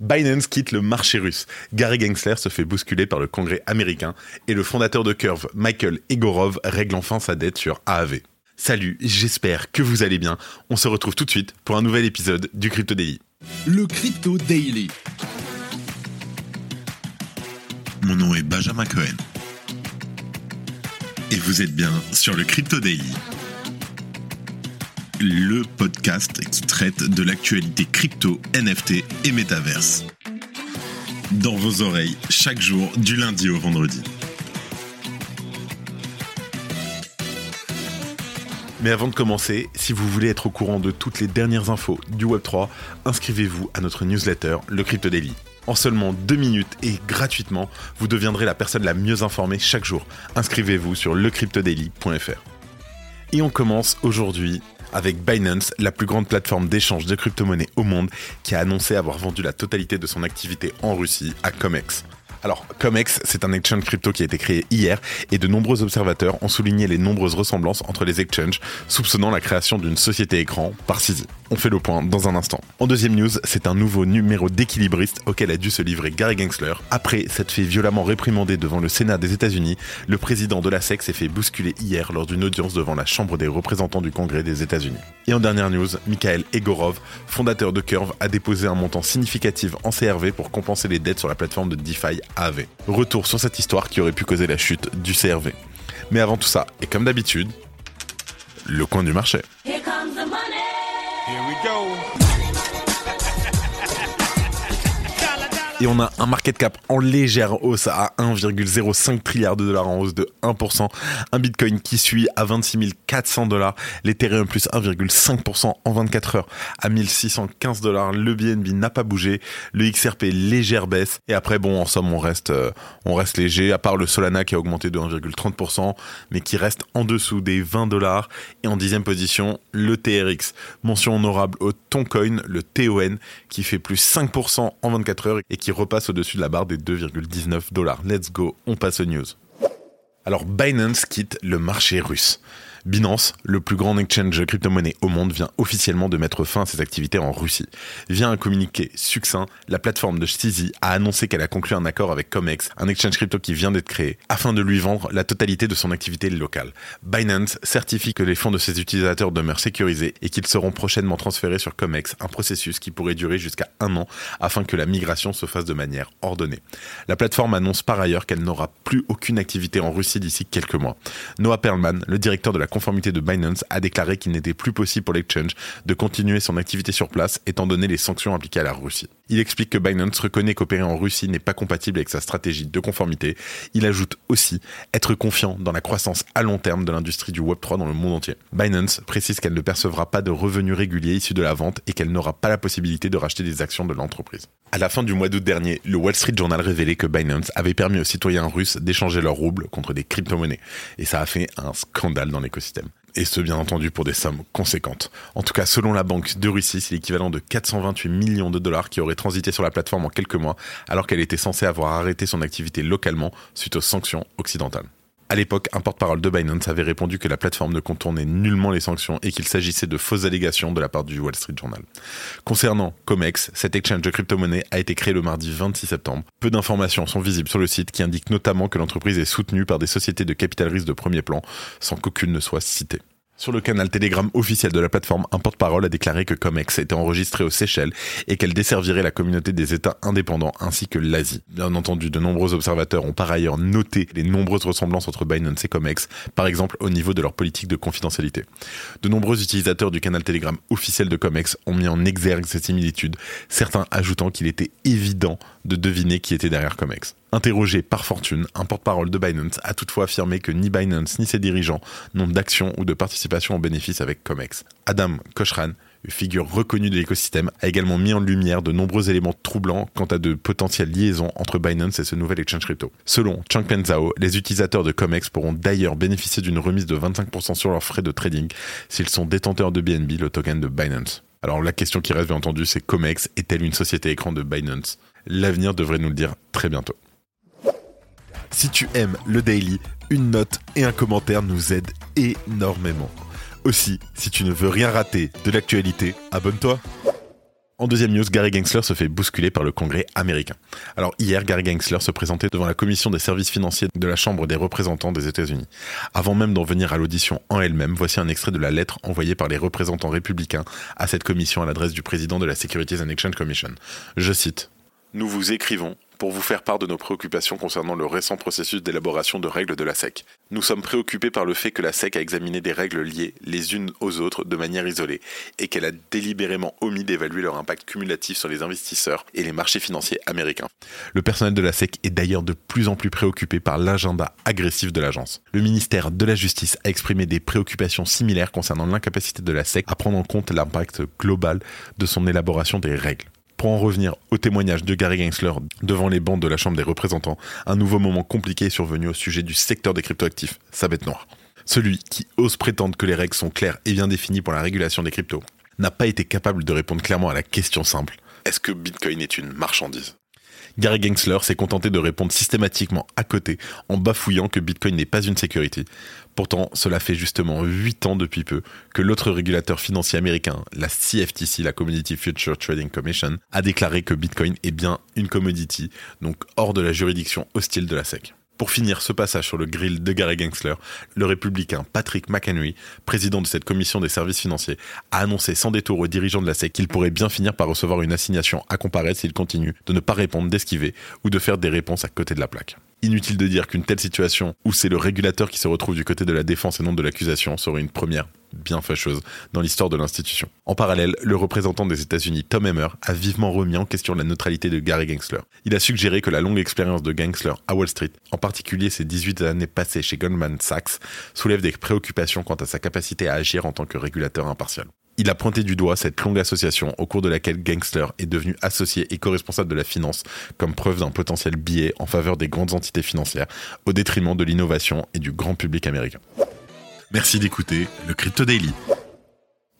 Binance quitte le marché russe. Gary Gensler se fait bousculer par le Congrès américain et le fondateur de Curve, Michael Egorov, règle enfin sa dette sur AAV. Salut, j'espère que vous allez bien. On se retrouve tout de suite pour un nouvel épisode du Crypto Daily. Le Crypto Daily. Mon nom est Benjamin Cohen. Et vous êtes bien sur le Crypto Daily. Le podcast qui traite de l'actualité crypto, NFT et métaverse. Dans vos oreilles, chaque jour, du lundi au vendredi. Mais avant de commencer, si vous voulez être au courant de toutes les dernières infos du Web3, inscrivez-vous à notre newsletter, le Crypto Daily. En seulement deux minutes et gratuitement, vous deviendrez la personne la mieux informée chaque jour. Inscrivez-vous sur lecryptodaily.fr. Et on commence aujourd'hui avec Binance, la plus grande plateforme d'échange de crypto-monnaies au monde, qui a annoncé avoir vendu la totalité de son activité en Russie à Comex. Alors, Comex, c'est un exchange crypto qui a été créé hier et de nombreux observateurs ont souligné les nombreuses ressemblances entre les exchanges, soupçonnant la création d'une société écran par Sisi. On fait le point dans un instant. En deuxième news, c'est un nouveau numéro d'équilibriste auquel a dû se livrer Gary Gensler. Après s'être fait violemment réprimander devant le Sénat des États-Unis, le président de la SEC s'est fait bousculer hier lors d'une audience devant la Chambre des représentants du Congrès des États-Unis. Et en dernière news, Mikhail Egorov, fondateur de Curve, a déposé un montant significatif en CRV pour compenser les dettes sur la plateforme de DeFi AV. Retour sur cette histoire qui aurait pu causer la chute du CRV. Mais avant tout ça, et comme d'habitude, le coin du marché. Here we go. Et on a un market cap en légère hausse à 1,05 trilliard de dollars en hausse de 1%. Un bitcoin qui suit à 26 400 dollars. L'Ethereum plus 1,5% en 24 heures à 1615 dollars. Le BNB n'a pas bougé. Le XRP légère baisse. Et après, bon, en somme, on reste, euh, on reste léger, à part le Solana qui a augmenté de 1,30%, mais qui reste en dessous des 20 dollars. Et en dixième position, le TRX. Mention honorable au Toncoin, le TON, qui fait plus 5% en 24 heures et qui repasse au-dessus de la barre des 2,19 dollars. Let's go, on passe aux news. Alors Binance quitte le marché russe. Binance, le plus grand exchange crypto-monnaie au monde, vient officiellement de mettre fin à ses activités en Russie. Via un communiqué succinct, la plateforme de Stizy a annoncé qu'elle a conclu un accord avec Comex, un exchange crypto qui vient d'être créé, afin de lui vendre la totalité de son activité locale. Binance certifie que les fonds de ses utilisateurs demeurent sécurisés et qu'ils seront prochainement transférés sur Comex, un processus qui pourrait durer jusqu'à un an afin que la migration se fasse de manière ordonnée. La plateforme annonce par ailleurs qu'elle n'aura plus aucune activité en Russie d'ici quelques mois. Noah Perlman, le directeur de la conformité de Binance, a déclaré qu'il n'était plus possible pour l'exchange de continuer son activité sur place étant donné les sanctions appliquées à la Russie. Il explique que Binance reconnaît qu'opérer en Russie n'est pas compatible avec sa stratégie de conformité. Il ajoute aussi être confiant dans la croissance à long terme de l'industrie du Web3 dans le monde entier. Binance précise qu'elle ne percevra pas de revenus réguliers issus de la vente et qu'elle n'aura pas la possibilité de racheter des actions de l'entreprise. À la fin du mois d'août dernier, le Wall Street Journal révélait que Binance avait permis aux citoyens russes d'échanger leurs roubles contre des crypto-monnaies. Et ça a fait un scandale dans l'écosystème et ce bien entendu pour des sommes conséquentes. En tout cas, selon la Banque de Russie, c'est l'équivalent de 428 millions de dollars qui auraient transité sur la plateforme en quelques mois, alors qu'elle était censée avoir arrêté son activité localement suite aux sanctions occidentales. À l'époque, un porte-parole de Binance avait répondu que la plateforme ne contournait nullement les sanctions et qu'il s'agissait de fausses allégations de la part du Wall Street Journal. Concernant Comex, cet exchange de crypto-monnaie a été créé le mardi 26 septembre. Peu d'informations sont visibles sur le site qui indiquent notamment que l'entreprise est soutenue par des sociétés de capital risque de premier plan sans qu'aucune ne soit citée. Sur le canal Telegram officiel de la plateforme, un porte-parole a déclaré que Comex était enregistré aux Seychelles et qu'elle desservirait la communauté des États indépendants ainsi que l'Asie. Bien entendu, de nombreux observateurs ont par ailleurs noté les nombreuses ressemblances entre Binance et Comex, par exemple au niveau de leur politique de confidentialité. De nombreux utilisateurs du canal Telegram officiel de Comex ont mis en exergue ces similitudes, certains ajoutant qu'il était évident de deviner qui était derrière Comex. Interrogé par Fortune, un porte-parole de Binance a toutefois affirmé que ni Binance ni ses dirigeants n'ont d'action ou de participation en bénéfice avec Comex. Adam Kochran, figure reconnue de l'écosystème, a également mis en lumière de nombreux éléments troublants quant à de potentielles liaisons entre Binance et ce nouvel exchange crypto. Selon Changpeng Zhao, les utilisateurs de Comex pourront d'ailleurs bénéficier d'une remise de 25% sur leurs frais de trading s'ils sont détenteurs de BNB, le token de Binance. Alors la question qui reste bien entendu, c'est Comex est-elle une société écran de Binance? L'avenir devrait nous le dire très bientôt. Si tu aimes le daily, une note et un commentaire nous aident énormément. Aussi, si tu ne veux rien rater de l'actualité, abonne-toi. En deuxième news, Gary Gensler se fait bousculer par le Congrès américain. Alors hier, Gary Gensler se présentait devant la commission des services financiers de la Chambre des représentants des États-Unis. Avant même d'en venir à l'audition en elle-même, voici un extrait de la lettre envoyée par les représentants républicains à cette commission à l'adresse du président de la Securities and Exchange Commission. Je cite Nous vous écrivons pour vous faire part de nos préoccupations concernant le récent processus d'élaboration de règles de la SEC. Nous sommes préoccupés par le fait que la SEC a examiné des règles liées les unes aux autres de manière isolée et qu'elle a délibérément omis d'évaluer leur impact cumulatif sur les investisseurs et les marchés financiers américains. Le personnel de la SEC est d'ailleurs de plus en plus préoccupé par l'agenda agressif de l'agence. Le ministère de la Justice a exprimé des préoccupations similaires concernant l'incapacité de la SEC à prendre en compte l'impact global de son élaboration des règles. Pour en revenir au témoignage de Gary Gensler devant les bancs de la Chambre des représentants, un nouveau moment compliqué est survenu au sujet du secteur des cryptoactifs, sa bête noire. Celui qui ose prétendre que les règles sont claires et bien définies pour la régulation des cryptos n'a pas été capable de répondre clairement à la question simple est-ce que Bitcoin est une marchandise? Gary Gensler s'est contenté de répondre systématiquement à côté en bafouillant que Bitcoin n'est pas une security. Pourtant, cela fait justement 8 ans depuis peu que l'autre régulateur financier américain, la CFTC, la Commodity Future Trading Commission, a déclaré que Bitcoin est bien une commodity, donc hors de la juridiction hostile de la SEC. Pour finir ce passage sur le grill de Gary Gensler, le républicain Patrick McHenry, président de cette commission des services financiers, a annoncé sans détour aux dirigeants de la SEC qu'il pourrait bien finir par recevoir une assignation à comparaître s'il continue de ne pas répondre, d'esquiver ou de faire des réponses à côté de la plaque. Inutile de dire qu'une telle situation, où c'est le régulateur qui se retrouve du côté de la défense et non de l'accusation, serait une première bien fâcheuse dans l'histoire de l'institution. En parallèle, le représentant des États-Unis, Tom Emmer, a vivement remis en question la neutralité de Gary Gensler. Il a suggéré que la longue expérience de Gensler à Wall Street, en particulier ses 18 années passées chez Goldman Sachs, soulève des préoccupations quant à sa capacité à agir en tant que régulateur impartial. Il a pointé du doigt cette longue association au cours de laquelle Gangster est devenu associé et co-responsable de la finance comme preuve d'un potentiel biais en faveur des grandes entités financières au détriment de l'innovation et du grand public américain. Merci d'écouter le Crypto Daily.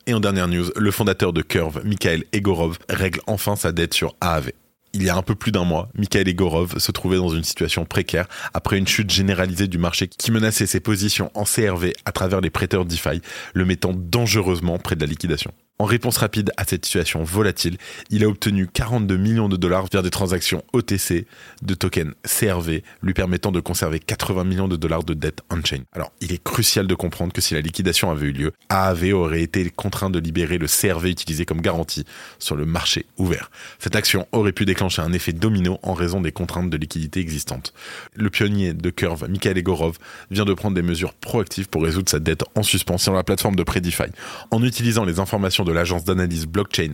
Et en dernière news, le fondateur de Curve, Mikhail Egorov, règle enfin sa dette sur AAV il y a un peu plus d'un mois, Mikhail Egorov se trouvait dans une situation précaire après une chute généralisée du marché qui menaçait ses positions en CRV à travers les prêteurs DeFi, le mettant dangereusement près de la liquidation. En réponse rapide à cette situation volatile, il a obtenu 42 millions de dollars via des transactions OTC de tokens CRV, lui permettant de conserver 80 millions de dollars de dette on-chain. Alors, il est crucial de comprendre que si la liquidation avait eu lieu, AAV aurait été contraint de libérer le CRV utilisé comme garantie sur le marché ouvert. Cette action aurait pu déclencher un effet domino en raison des contraintes de liquidité existantes. Le pionnier de Curve, Mikhail Egorov, vient de prendre des mesures proactives pour résoudre sa dette en suspens sur la plateforme de Predify. En utilisant les informations de l'agence d'analyse blockchain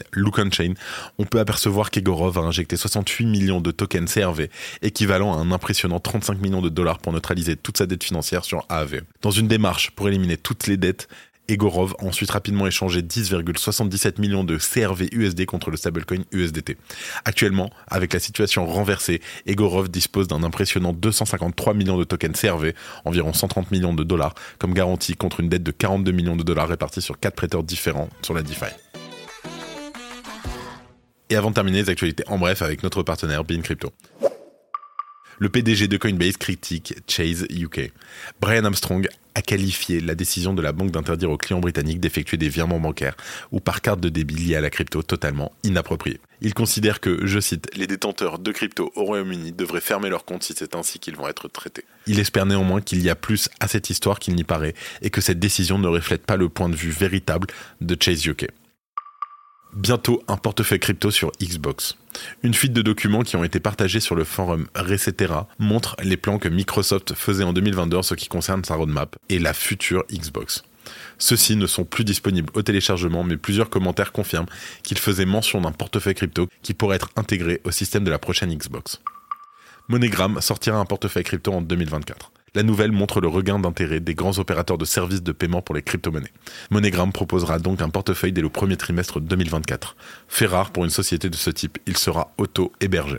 Chain, on peut apercevoir qu'Egorov a injecté 68 millions de tokens CRV, équivalent à un impressionnant 35 millions de dollars pour neutraliser toute sa dette financière sur AAV. Dans une démarche pour éliminer toutes les dettes, Egorov a ensuite rapidement échangé 10,77 millions de CRV USD contre le stablecoin USDT. Actuellement, avec la situation renversée, Egorov dispose d'un impressionnant 253 millions de tokens CRV, environ 130 millions de dollars, comme garantie contre une dette de 42 millions de dollars répartie sur quatre prêteurs différents sur la DeFi. Et avant de terminer les actualités en bref avec notre partenaire Bean Crypto. Le PDG de Coinbase critique Chase UK. Brian Armstrong a qualifié la décision de la banque d'interdire aux clients britanniques d'effectuer des virements bancaires ou par carte de débit liés à la crypto totalement inappropriés. Il considère que, je cite, les détenteurs de crypto au Royaume-Uni devraient fermer leur compte si c'est ainsi qu'ils vont être traités. Il espère néanmoins qu'il y a plus à cette histoire qu'il n'y paraît et que cette décision ne reflète pas le point de vue véritable de Chase UK bientôt un portefeuille crypto sur Xbox. Une fuite de documents qui ont été partagés sur le forum Resetera montre les plans que Microsoft faisait en 2022 en ce qui concerne sa roadmap et la future Xbox. Ceux-ci ne sont plus disponibles au téléchargement, mais plusieurs commentaires confirment qu'il faisait mention d'un portefeuille crypto qui pourrait être intégré au système de la prochaine Xbox. MoneyGram sortira un portefeuille crypto en 2024. La nouvelle montre le regain d'intérêt des grands opérateurs de services de paiement pour les crypto-monnaies. MoneyGram proposera donc un portefeuille dès le premier trimestre 2024. Fait rare pour une société de ce type, il sera auto-hébergé.